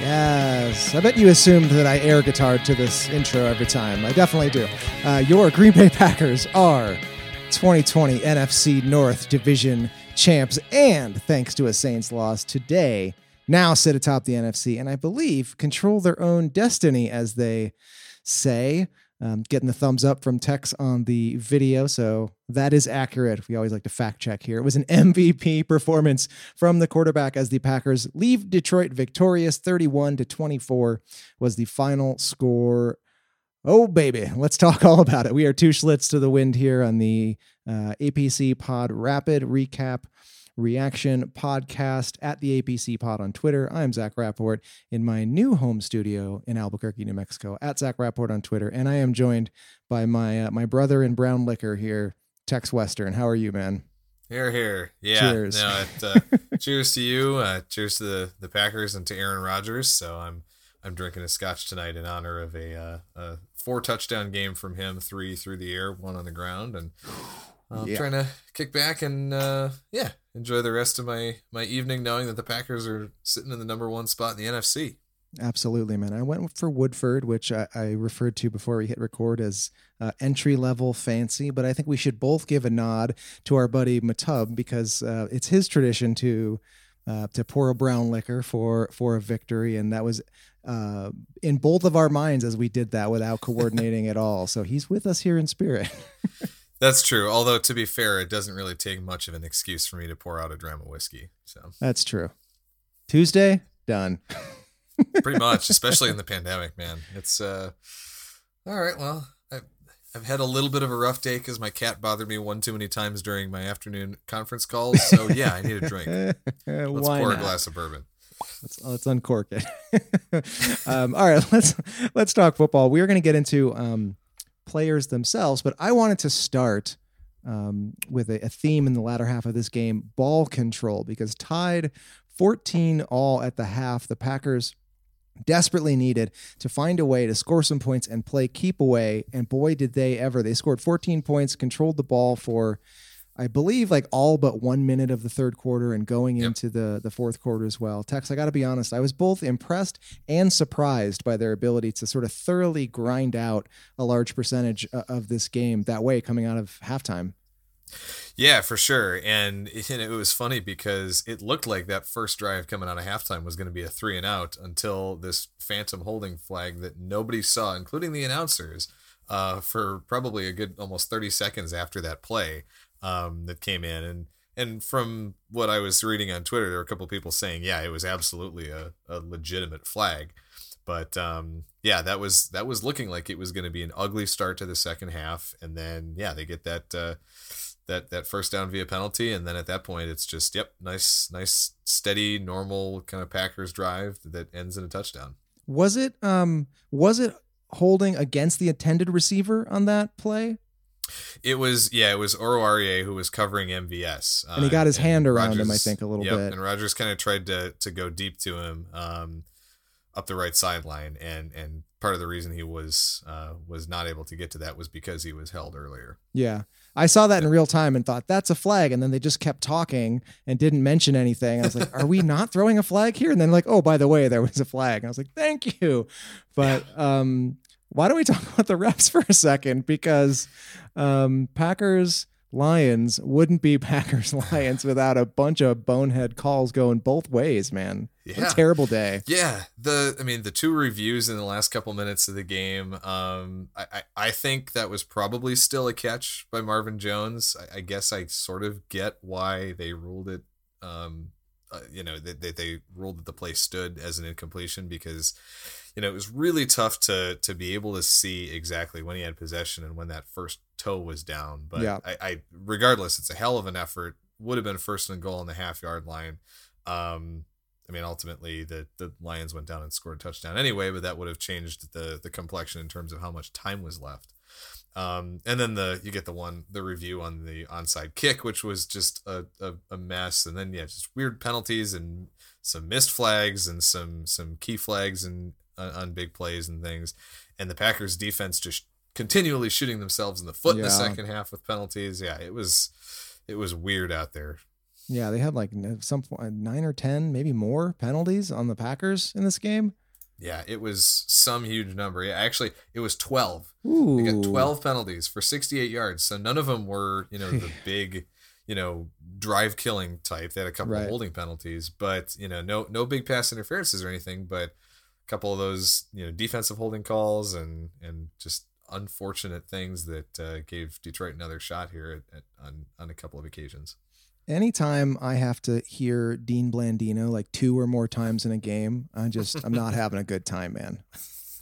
Yes, I bet you assumed that I air guitared to this intro every time. I definitely do. Uh, your Green Bay Packers are 2020 NFC North Division champs, and thanks to a Saints loss today, now sit atop the NFC, and I believe control their own destiny, as they say. Um, getting the thumbs up from Tex on the video, so that is accurate. We always like to fact check here. It was an MVP performance from the quarterback as the Packers leave Detroit victorious, 31 to 24 was the final score. Oh baby, let's talk all about it. We are two schlitz to the wind here on the uh, APC Pod Rapid Recap Reaction Podcast at the APC Pod on Twitter. I'm Zach Rapport in my new home studio in Albuquerque, New Mexico, at Zach Rapport on Twitter, and I am joined by my uh, my brother in brown liquor here, Tex Western. How are you, man? Here, here. Yeah. Cheers. No, it, uh, cheers to you. Uh, cheers to the, the Packers and to Aaron Rodgers. So I'm I'm drinking a scotch tonight in honor of a, uh, a four touchdown game from him, three through the air, one on the ground, and I'm Yeah. trying to kick back and uh, yeah, enjoy the rest of my my evening, knowing that the Packers are sitting in the number one spot in the NFC. Absolutely, man. I went for Woodford, which I, I referred to before we hit record as uh, entry level fancy, but I think we should both give a nod to our buddy Matub because uh, it's his tradition to uh, to pour a brown liquor for for a victory, and that was uh, in both of our minds as we did that without coordinating at all. So he's with us here in spirit. That's true. Although to be fair, it doesn't really take much of an excuse for me to pour out a dram of whiskey. So That's true. Tuesday done. pretty much, especially in the pandemic, man. It's uh, all right. Well, I've, I've had a little bit of a rough day because my cat bothered me one too many times during my afternoon conference calls. So yeah, I need a drink. Let's Why pour not? a glass of bourbon. Let's, let's uncork it. um, all right, let's let's talk football. We are going to get into um, players themselves, but I wanted to start um, with a, a theme in the latter half of this game: ball control, because tied 14 all at the half, the Packers desperately needed to find a way to score some points and play keep away. And boy, did they ever! They scored 14 points, controlled the ball for. I believe like all but one minute of the third quarter and going Yep. into the the fourth quarter as well. Tex, I got to be honest, I was both impressed and surprised by their ability to sort of thoroughly grind out a large percentage o- of this game that way coming out of halftime. Yeah, for sure. And it, and it was funny because it looked like that first drive coming out of halftime was going to be a three and out until this phantom holding flag that nobody saw, including the announcers, uh, for probably a good almost 30 seconds after that play um, that came in. And and from what I was reading on Twitter, there were a couple people saying, yeah, it was absolutely a, a legitimate flag. But um, yeah, that was that was looking like it was going to be an ugly start to the second half, and then yeah, they get that uh, that that first down via penalty, and then at that point, it's just yep, nice, nice, steady, normal kind of Packers drive that ends in a touchdown. Was it um was it holding against the intended receiver on that play? It was yeah, it was Oruwariye who was covering MVS, And he got his hand around him, I think, a little yep, bit. And Rodgers kind of tried to to go deep to him um, up the right sideline, and and part of the reason he was uh, was not able to get to that was because he was held earlier. Yeah. I saw that in real time and thought that's a flag. And then they just kept talking and didn't mention anything. I was like, are we not throwing a flag here? And then like, oh, by the way, there was a flag. I was like, thank you. But um, why don't we talk about the refs for a second? Because um, Packers Lions wouldn't be Packers Lions without a bunch of bonehead calls going both ways, man. Yeah. a terrible day. Yeah, the I mean the two reviews in the last couple minutes of the game. Um, I, I I think that was probably still a catch by Marvin Jones. I, I guess I sort of get why they ruled it. Um, uh, you know that they, they ruled that the play stood as an incompletion because you know it was really tough to to be able to see exactly when he had possession and when that first toe was down. But Yeah. I, I regardless, it's a hell of an effort. Would have been first and goal on the half yard line. Um, I mean, ultimately, the the Lions went down and scored a touchdown anyway, but that would have changed the the complexion in terms of how much time was left. Um, and then the you get the one the review on the onside kick, which was just a, a, a mess. And then yeah, just weird penalties and some missed flags and some some key flags and on, on big plays and things. And the Packers defense just continually shooting themselves in the foot in the second half with penalties. Yeah, it was it was weird out there. Yeah, they had like some uh, nine or ten, maybe more penalties on the Packers in this game. Yeah, it was some huge number. Yeah, actually, it was 12. Ooh, They got 12 penalties for 68 yards. So none of them were, you know, the big, you know, drive killing type. They had a couple Right. of holding penalties, but, you know, no no big pass interferences or anything, but couple of those, you know, defensive holding calls and and just unfortunate things that uh, gave Detroit another shot here at, at, on on a couple of occasions. Anytime I have to hear Dean Blandino like two or more times in a game, I just I'm not having a good time, man.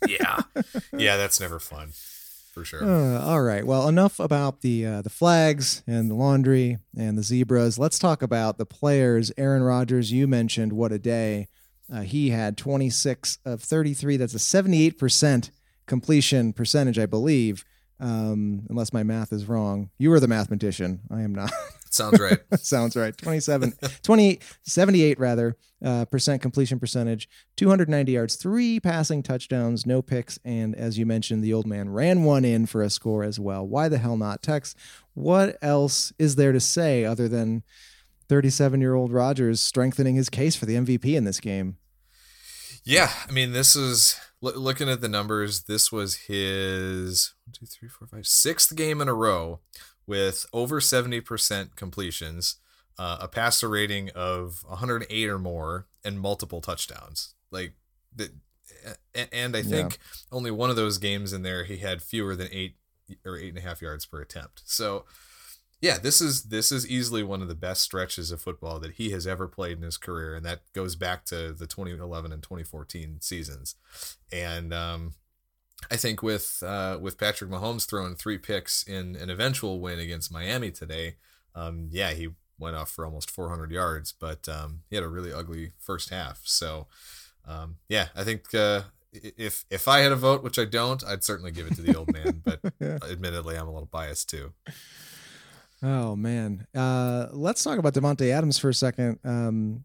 Yeah. yeah, that's never fun. For sure. Uh, all right. Well, enough about the uh, the flags and the laundry and the zebras. Let's talk about the players. Aaron Rodgers, you mentioned what a day. Uh, he had 26 of 33. That's a 78% completion percentage, I believe. Um, unless my math is wrong. You are the mathematician. I am not. Sounds right. Sounds right. 27, 20, 78 rather, uh, percent completion percentage, 290 yards, three passing touchdowns, no picks. And as you mentioned, the old man ran one in for a score as well. Why the hell not? Tex, what else is there to say other than 37 year old Rodgers strengthening his case for the MVP in this game? Yeah, I mean, this is loo- looking at the numbers. This was his one, two, three, four, five, sixth game in a row with over seventy percent completions, uh, a passer rating of 108 or more, and multiple touchdowns. Like the, and I think only one of those games in there he had fewer than eight or eight and a half yards per attempt. So yeah, this is this is easily one of the best stretches of football that he has ever played in his career, and that goes back to the 2011 and 2014 seasons. And um, I think with uh, with Patrick Mahomes throwing three picks in an eventual win against Miami today, um, yeah, he went off for almost 400 yards, but um, he had a really ugly first half. So um, yeah, I think. Uh, if if I had a vote, which I don't, I'd certainly give it to the old man. But admittedly, I'm a little biased too. Oh man, uh, let's talk about Davante Adams for a second. Um,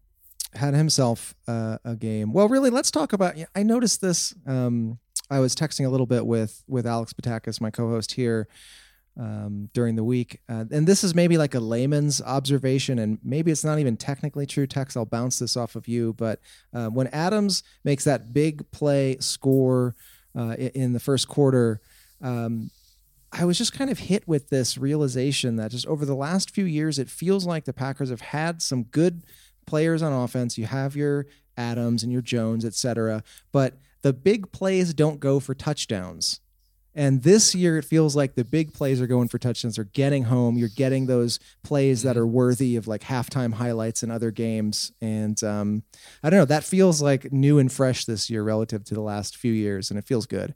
had himself uh, a game. Well, really, let's talk about. I noticed this. Um, I was texting a little bit with with Alex Patakis, my co-host here, um, during the week, uh, and this is maybe like a layman's observation, and maybe it's not even technically true. Tex, I'll bounce this off of you, but uh, when Adams makes that big play score uh, in the first quarter. Um, I was just kind of hit with this realization that just over the last few years, it feels like the Packers have had some good players on offense. You have your Adams and your Jones, et cetera, but the big plays don't go for touchdowns. And this year, it feels like the big plays are going for touchdowns. They're getting home. You're getting those plays that are worthy of like halftime highlights in other games. And um, I don't know. That feels like new and fresh this year relative to the last few years, and it feels good.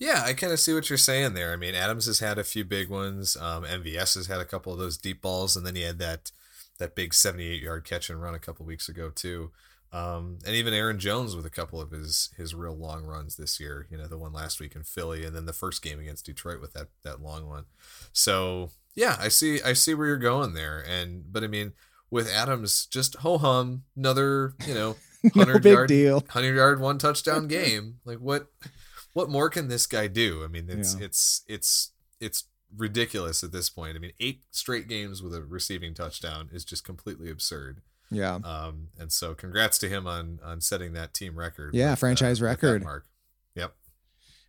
Yeah, I kind of see what you're saying there. I mean, Adams has had a few big ones. Um, MVS has had a couple of those deep balls, and then he had that that big 78 yard catch and run a couple weeks ago too. Um, and even Aaron Jones with a couple of his his real long runs this year. You know, the one last week in Philly, and then the first game against Detroit with that that long one. So yeah, I see I see where you're going there. And but I mean, with Adams, just ho hum, another you know No big yard deal. hundred yard one touchdown game. Like what what more can this guy do? I mean, it's Yeah. it's it's it's ridiculous at this point. I mean, eight straight games with a receiving touchdown is just completely absurd. Yeah. Um, and so congrats to him on on setting that team record. Yeah, with, uh, franchise that record. mark. Yep.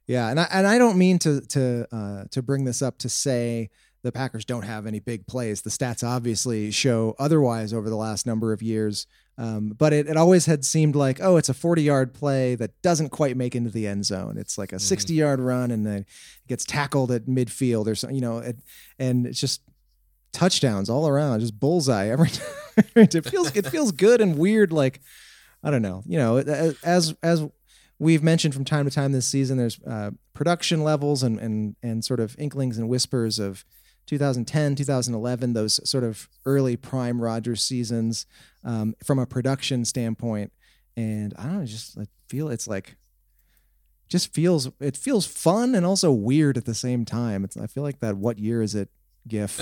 Yeah, and I and I don't mean to to uh, to bring this up to say the Packers don't have any big plays. The stats obviously show otherwise over the last number of years. Um, but it, it always had seemed like, oh, it's a 40 yard play that doesn't quite make into the end zone. It's like a 60 yard run and then it gets tackled at midfield or something, you know, it, and it's just touchdowns all around, just bullseye every time. it feels, it feels good and weird. Like, I don't know, you know, as, as we've mentioned from time to time this season, there's uh, production levels and, and, and sort of inklings and whispers of, 2010, 2011, those sort of early prime Rodgers seasons um, from a production standpoint. And I don't know, just I feel it's like, just feels it feels fun and also weird at the same time. It's I feel like that what year is it gif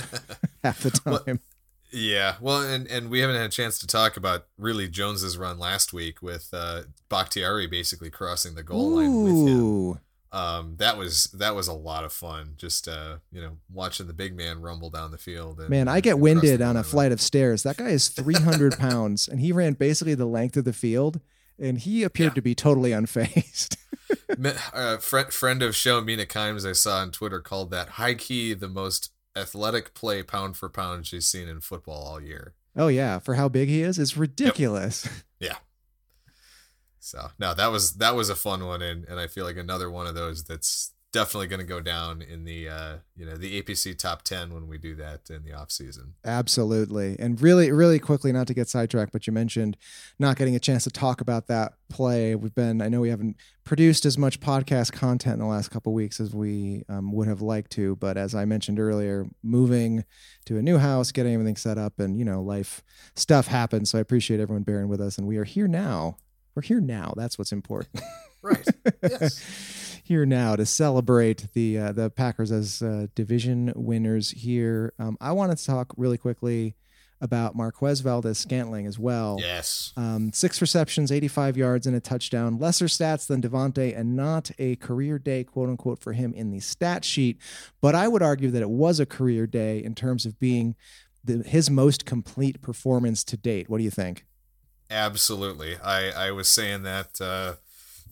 half the time. Well, yeah, well, and and we haven't had a chance to talk about really Jones's run last week with uh, Bakhtiari basically crossing the goal Ooh. line with him um, that was that was a lot of fun. Just uh, you know, watching the big man rumble down the field. And, man, I get winded on a flight of stairs. That guy is 300 pounds, and he ran basically the length of the field, and he appeared yeah. to be totally unfazed. uh, friend friend of show Mina Kimes I saw on Twitter called that high key the most athletic play pound for pound she's seen in football all year. Oh yeah, for how big he is, it's ridiculous. Yep. Yeah, so no, that was that was a fun one, and and I feel like another one of those that's definitely going to go down in the uh, you know the APC top ten when we do that in the off season. Absolutely, and really, really quickly, not to get sidetracked, but you mentioned not getting a chance to talk about that play. We've been, I know we haven't produced as much podcast content in the last couple weeks as we um, would have liked to, but as I mentioned earlier, moving to a new house, getting everything set up, and you know, life stuff happens. So I appreciate everyone bearing with us, and we are here now we're here now. That's what's important. right. Yes. here now to celebrate the uh, the Packers as uh, division winners. Here, um, I want to talk really quickly about Marquez Valdes Scantling as well. Yes. Um, six receptions, 85 yards, and a touchdown. Lesser stats than Davante, and not a career day, quote unquote, for him in the stat sheet. But I would argue that it was a career day in terms of being the, his most complete performance to date. What do you think? Absolutely. I, I was saying that uh,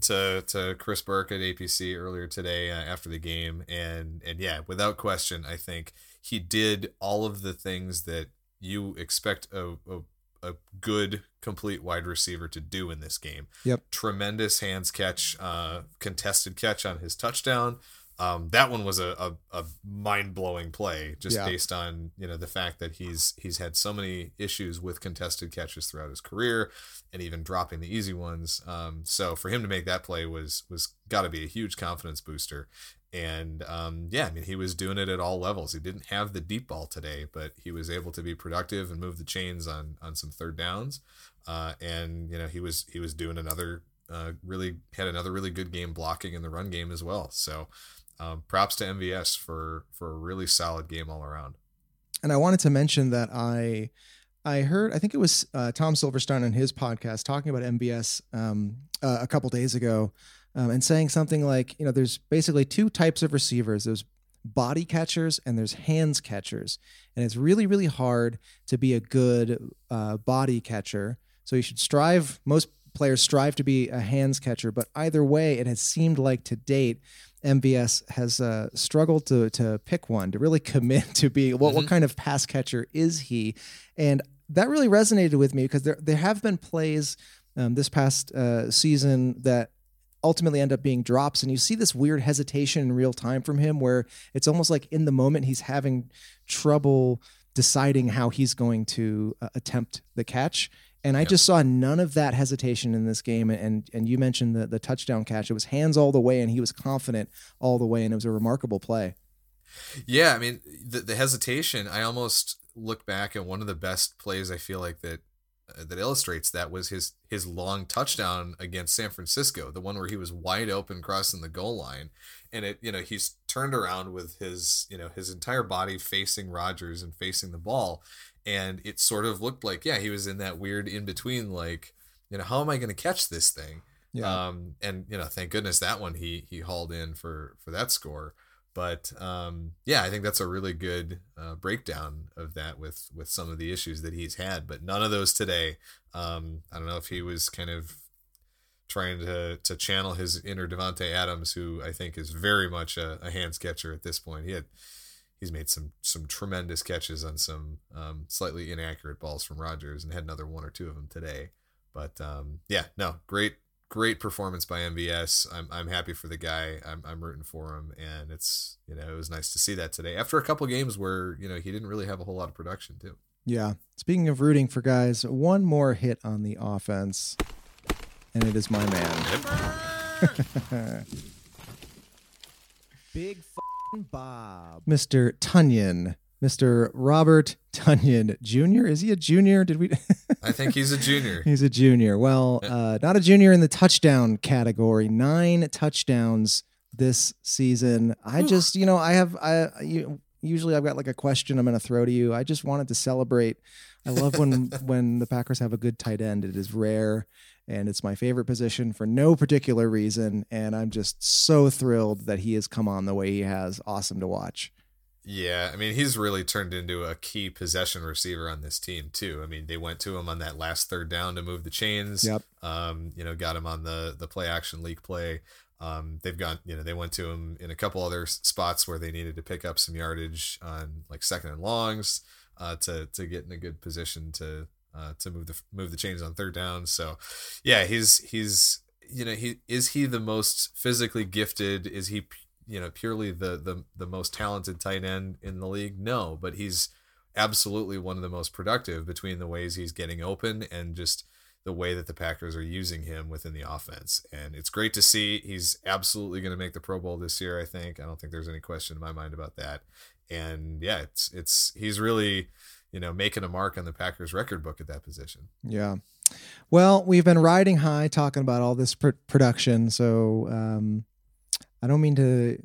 to to Chris Burke at APC earlier today uh, after the game, and and yeah, without question, I think he did all of the things that you expect a, a a good complete wide receiver to do in this game. Yep. Tremendous hands catch, uh, contested catch on his touchdown. Um, that one was a, a, a mind blowing play just yeah. based on you know the fact that he's he's had so many issues with contested catches throughout his career and even dropping the easy ones. Um, so for him to make that play was was got to be a huge confidence booster. And um, yeah, I mean he was doing it at all levels. He didn't have the deep ball today, but he was able to be productive and move the chains on on some third downs. Uh, and you know he was he was doing another uh, really had another really good game blocking in the run game as well. So um, props to MVS for for a really solid game all around. And I wanted to mention that I I heard I think it was uh, Tom Silverstein on his podcast talking about MVS um, uh, a couple days ago um, and saying something like you know there's basically two types of receivers. There's body catchers and there's hands catchers, and it's really really hard to be a good uh, body catcher. So you should strive. Most players strive to be a hands catcher, but either way, it has seemed like to date MVS has uh, struggled to to pick one to really commit to be what mm-hmm. what kind of pass catcher is he, and that really resonated with me because there there have been plays um, this past uh, season that ultimately end up being drops and you see this weird hesitation in real time from him where it's almost like in the moment he's having trouble deciding how he's going to uh, attempt the catch and I yep. just saw none of that hesitation in this game. And and you mentioned the the touchdown catch; it was hands all the way, and he was confident all the way, and it was a remarkable play. Yeah, I mean the the hesitation. I almost look back at one of the best plays I feel like that uh, that illustrates that was his his long touchdown against San Francisco, the one where he was wide open crossing the goal line, and it you know he's turned around with his you know his entire body facing Rodgers and facing the ball, and it sort of looked like yeah he was in that weird in between like you know how am i going to catch this thing yeah. um and you know thank goodness that one he he hauled in for for that score but um yeah i think that's a really good uh, breakdown of that with with some of the issues that he's had but none of those today um i don't know if he was kind of trying to to channel his inner Davante Adams, who I think is very much a, a hands catcher at this point. He had he's made some some tremendous catches on some um, slightly inaccurate balls from Rodgers and had another one or two of them today. But um, yeah, no, great great performance by MVS. I'm I'm happy for the guy. I'm I'm rooting for him, and it's you know it was nice to see that today after a couple games where you know he didn't really have a whole lot of production too. Yeah. Speaking of rooting for guys, one more hit on the offense, and it is my man. Big Bob. Mr. Tonyan. Mr. Robert Tonyan Jr. Is he a junior? Did we? I think he's a junior. he's a junior. Well, uh, not a junior in the touchdown category. Nine touchdowns this season. I just, you know, I have, I you, usually I've got like a question I'm going to throw to you. I just wanted to celebrate. I love when when the Packers have a good tight end. It is rare, and it's my favorite position for no particular reason. And I'm just so thrilled that he has come on the way he has. Awesome to watch. Yeah, I mean he's really turned into a key possession receiver on this team too. I mean they went to him on that last third down to move the chains. Yep. Um, you know, got him on the the play action leak play. Um, they've got you know they went to him in a couple other spots where they needed to pick up some yardage on like second and longs uh, to to get in a good position to uh, to move the move the chains on third down. So yeah, he's he's you know he is he the most physically gifted? Is he you know purely the the the most talented tight end in the league? No, but he's absolutely one of the most productive between the ways he's getting open and just the way that the Packers are using him within the offense. And it's great to see. He's absolutely going to make the Pro Bowl this year, I think. I don't think there's any question in my mind about that. And yeah, it's it's he's really, you know, making a mark on the Packers record book at that position. Yeah. Well, we've been riding high talking about all this pr- production, so um, I don't mean to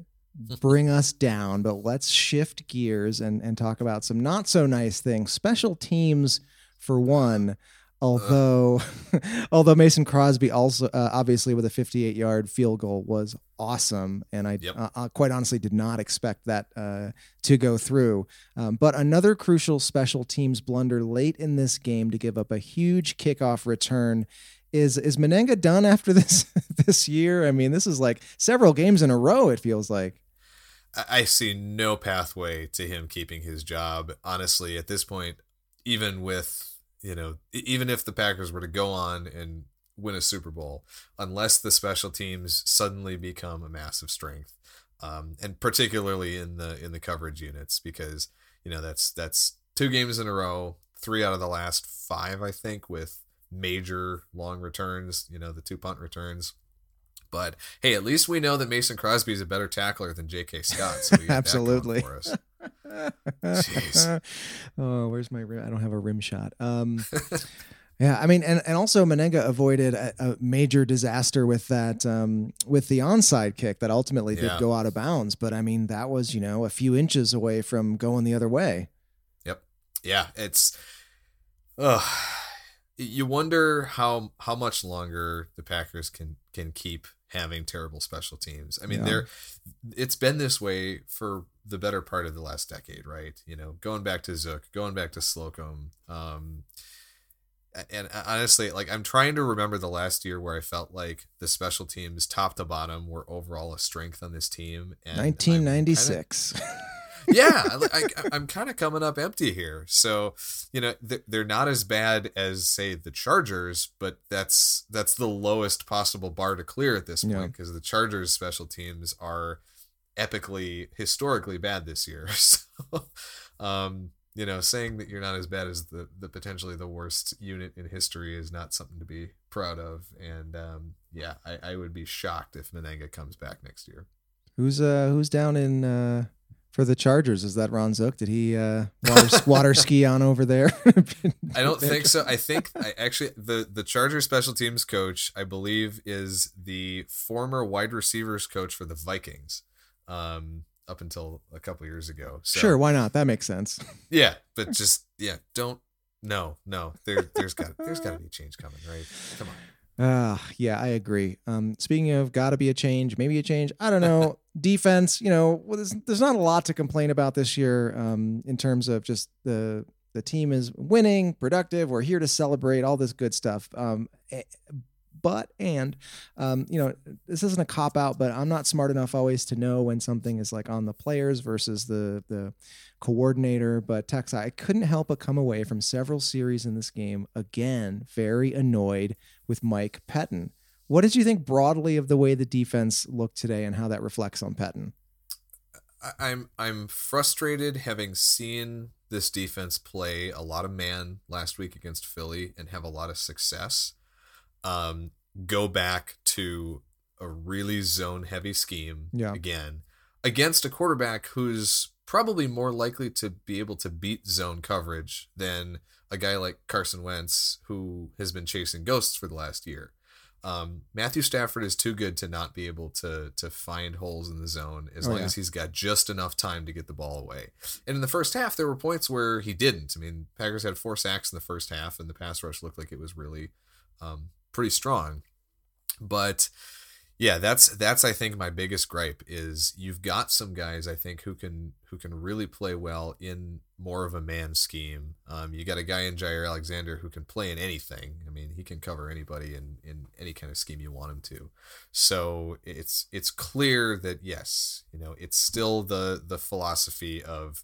bring us down, but let's shift gears and and talk about some not so nice things. Special teams, for one. Although, although Mason Crosby also uh, obviously with a 58 yard field goal was awesome, and I Yep. uh, uh, quite honestly did not expect that uh, to go through. Um, but another crucial special teams blunder late in this game to give up a huge kickoff return. Is is Mennenga done after this this year? I mean, this is like several games in a row. It feels like. I see no pathway to him keeping his job. Honestly, at this point, even with you know, even if the Packers were to go on and win a Super Bowl, unless the special teams suddenly become a massive strength, um, and particularly in the in the coverage units, because you know that's that's two games in a row, three out of the last five, I think, with major long returns. You know, the two punt returns. But hey, at least we know that Mason Crosby is a better tackler than J.K. Scott. So we got that going Absolutely. for us. Jeez. oh, where's my rim? I don't have a rim shot. Um, yeah, I mean, and, and also Mennenga avoided a, a major disaster with that um, with the onside kick that ultimately did Yeah. go out of bounds. But I mean, that was you know a few inches away from going the other way. Yep. Yeah, it's uh you wonder how how much longer the Packers can can keep having terrible special teams. I mean, Yeah. they're it's been this way for the better part of the last decade, right? You know, going back to Zook, going back to Slocum, um and honestly, like I'm trying to remember the last year where I felt like the special teams, top to bottom, were overall a strength on this team. And I'm kinda- 1996. yeah, I, I'm kind of coming up empty here. So, you know, they're not as bad as say the Chargers, but that's that's the lowest possible bar to clear at this Yeah. point because the Chargers special teams are epically historically bad this year. So, um, you know, saying that you're not as bad as the the potentially the worst unit in history is not something to be proud of. And um, yeah, I, I would be shocked if Mennenga comes back next year. who's uh who's down in uh for the Chargers? Is that Ron Zook? Did he uh water, water ski on over there? I don't think so. I think I actually the the Charger special teams coach, I believe, is the former wide receivers coach for the Vikings, um, up until a couple years ago. So, Sure, why not? That makes sense. Yeah, but just yeah, don't. No, no. There, there's got there's got to be a change coming, right? Come on. Uh, yeah, I agree. Um, speaking of gotta be a change, maybe a change. I don't know. Defense, you know, well, there's, there's not a lot to complain about this year um, in terms of just the the team is winning, productive. We're here to celebrate all this good stuff. Um, eh, but and um, you know this isn't a cop out, but I'm not smart enough always to know when something is like on the players versus the the coordinator. But Tex, I couldn't help but come away from several series in this game again very annoyed with Mike Pettine. What did you think broadly of the way the defense looked today and how that reflects on Pettine? I- I'm I'm frustrated having seen this defense play a lot of man last week against Philly and have a lot of success. Um, go back to a really zone heavy scheme Yeah. again against a quarterback who's probably more likely to be able to beat zone coverage than a guy like Carson Wentz who has been chasing ghosts for the last year. Um, Matthew Stafford is too good to not be able to to find holes in the zone as Oh, long yeah. as he's got just enough time to get the ball away. And in the first half, there were points where he didn't. I mean, Packers had four sacks in the first half, and the pass rush looked like it was really um, pretty strong. But yeah, that's that's I think my biggest gripe is you've got some guys I think who can who can really play well in more of a man scheme. Um, you got a guy in Jaire Alexander who can play in anything. I mean, he can cover anybody in in any kind of scheme you want him to. So it's it's clear that yes, you know, it's still the the philosophy of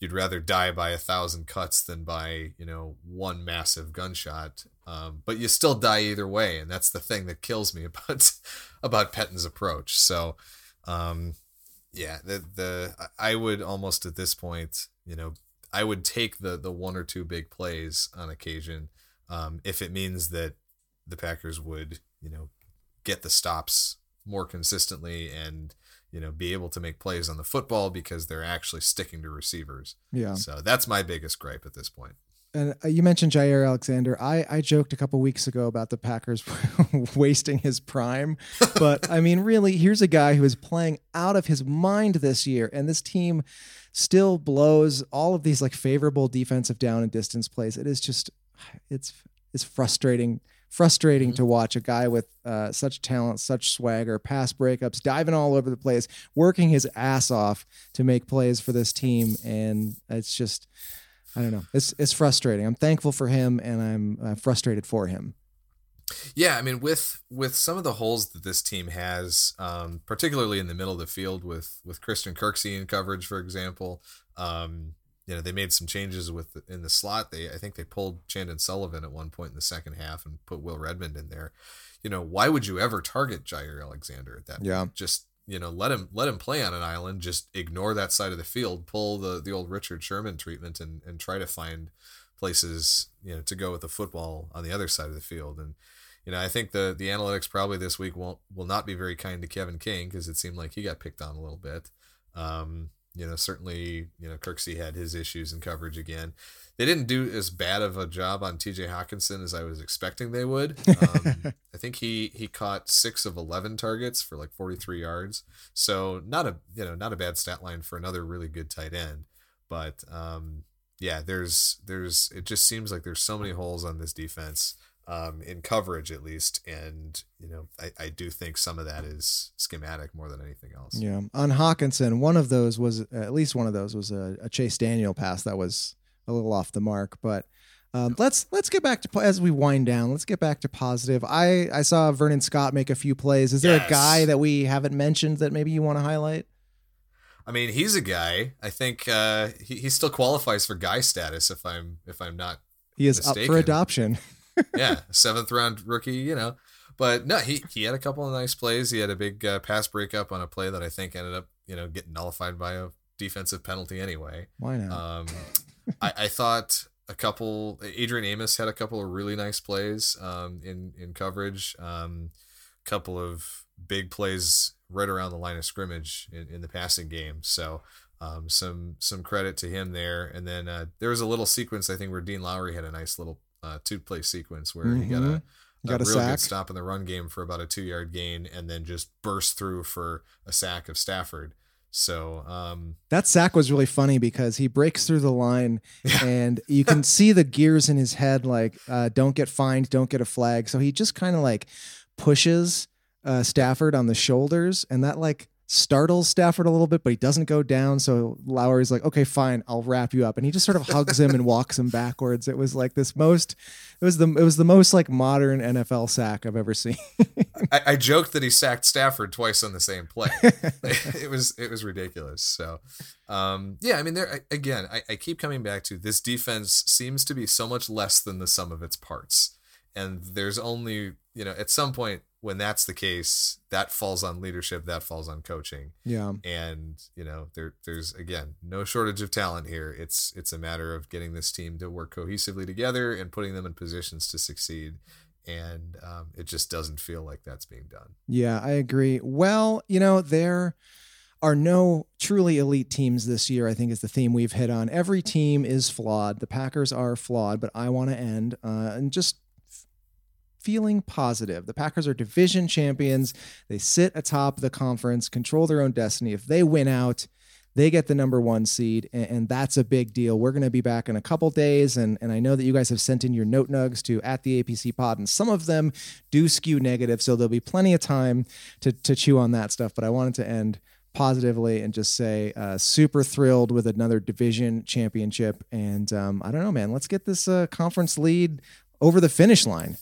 you'd rather die by a thousand cuts than by you know one massive gunshot. Um, but you still die either way and that's the thing that kills me about about Pettine's approach. So um, yeah the the I would almost at this point you know I would take the the one or two big plays on occasion um, if it means that the Packers would you know get the stops more consistently and you know be able to make plays on the football because they're actually sticking to receivers. Yeah. So that's my biggest gripe at this point. And uh, you mentioned Jaire Alexander. I, I joked a couple weeks ago about the Packers wasting his prime. But I mean, really, here's a guy who is playing out of his mind this year. And this team still blows all of these like favorable defensive down and distance plays. It is just, it's, it's frustrating. Frustrating to watch a guy with uh, such talent, such swagger, pass breakups, diving all over the place, working his ass off to make plays for this team, and it's just, I don't know. It's it's frustrating. I'm thankful for him, and I'm uh, frustrated for him. Yeah, I mean, with with some of the holes that this team has, um, particularly in the middle of the field, with with Christian Kirksey in coverage, for example, um, you know, they made some changes with in the slot. They I think they pulled Chandon Sullivan at one point in the second half and put Will Redmond in there. You know, why would you ever target Jaire Alexander at that? Yeah. point? just you know, let him let him play on an island. Just ignore that side of the field. Pull the the old Richard Sherman treatment and and try to find places you know to go with the football on the other side of the field and you know, I think the the analytics probably this week won't will not be very kind to Kevin King because it seemed like he got picked on a little bit. Um, you know, certainly, you know, Kirksey had his issues in coverage again. They didn't do as bad of a job on T.J. Hockenson as I was expecting they would. Um, I think he he caught six of eleven targets for like forty three yards, so not a you know not a bad stat line for another really good tight end. But um, yeah, there's there's it just seems like there's so many holes on this defense um, in coverage at least, and you know I, I do think some of that is schematic more than anything else. Yeah. On Hockenson, one of those was at least one of those was a, a Chase Daniel pass that was a little off the mark, but. Um, let's let's get back to as we wind down. Let's get back to positive. I I saw Vernon Scott make a few plays. Is there Yes. a guy that we haven't mentioned that maybe you want to highlight? I mean, he's a guy. I think uh, he, he still qualifies for guy status if I'm if I'm not He is up for adoption. yeah, seventh round rookie, you know. But no, he he had a couple of nice plays. He had a big uh, pass breakup on a play that I think ended up, you know, getting nullified by a defensive penalty anyway. Why not? Um, I, I thought a couple. Adrian Amos had a couple of really nice plays um, in in coverage. Um, couple of big plays right around the line of scrimmage in, in the passing game. So um, some some credit to him there. And then uh, there was a little sequence I think where Dean Lowry had a nice little uh, two play sequence where he got a, Got a real sack. good stop in the run game for about a two yard gain, and then just burst through for a sack of Stafford. So um, That sack was really funny because he breaks through the line and you can see the gears in his head like, uh, don't get fined, don't get a flag. So he just kind of like pushes uh, Stafford on the shoulders and that like startles Stafford a little bit, but he doesn't go down. So Lowry's like, okay, fine, I'll wrap you up. And he just sort of hugs him and walks him backwards. It was like this most, it was the, it was the most like modern NFL sack I've ever seen. I, I joked that he sacked Stafford twice on the same play. it was, it was ridiculous. So, um, yeah, I mean, there again, I, I keep coming back to this defense seems to be so much less than the sum of its parts. And there's only, you know, at some point when that's the case, that falls on leadership, that falls on coaching. Yeah. And, you know, there there's again no shortage of talent here. It's it's a matter of getting this team to work cohesively together and putting them in positions to succeed. And um, it just doesn't feel like that's being done. Yeah, I agree. Well, you know, there are no truly elite teams this year, I think is the theme we've hit on. Every team is flawed. The Packers are flawed, but I want to end uh, and just feeling positive. The Packers are division champions. They sit atop the conference, control their own destiny. If they win out, they get the number one seed, and, that's a big deal. We're going to be back in a couple days, and, and I know that you guys have sent in your note nugs to at the APC pod, and some of them do skew negative, so there'll be plenty of time to, to chew on that stuff. But I wanted to end positively and just say uh, super thrilled with another division championship, and um, I don't know, man. Let's get this uh, conference lead over the finish line.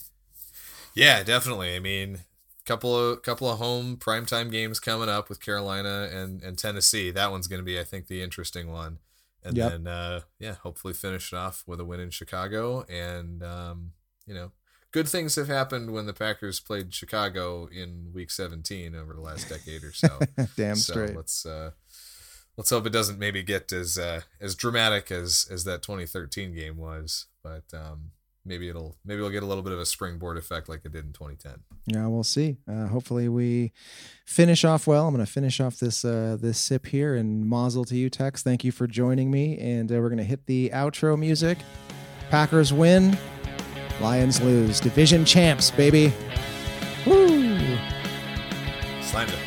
Yeah, definitely. I mean, couple of couple of home primetime games coming up with Carolina and and Tennessee. That one's going to be, I think, the interesting one. And yep. then, uh, yeah, hopefully finish it off with a win in Chicago. And um, you know, good things have happened when the Packers played Chicago in Week 17 over the last decade or so. Damn so straight. Let's uh, let's hope it doesn't maybe get as uh, as dramatic as as that 2013 game was. But um, maybe it'll maybe we'll get a little bit of a springboard effect like it did in 2010. Yeah, we'll see. Uh, hopefully we finish off well. I'm going to finish off this uh, this sip here and mazel to you, Tex. Thank you for joining me, and uh, we're going to hit the outro music. Packers win, Lions lose. Division champs, baby. Woo! Slammed it.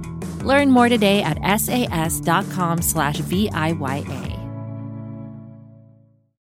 Learn more today at sas.com slash VIYA.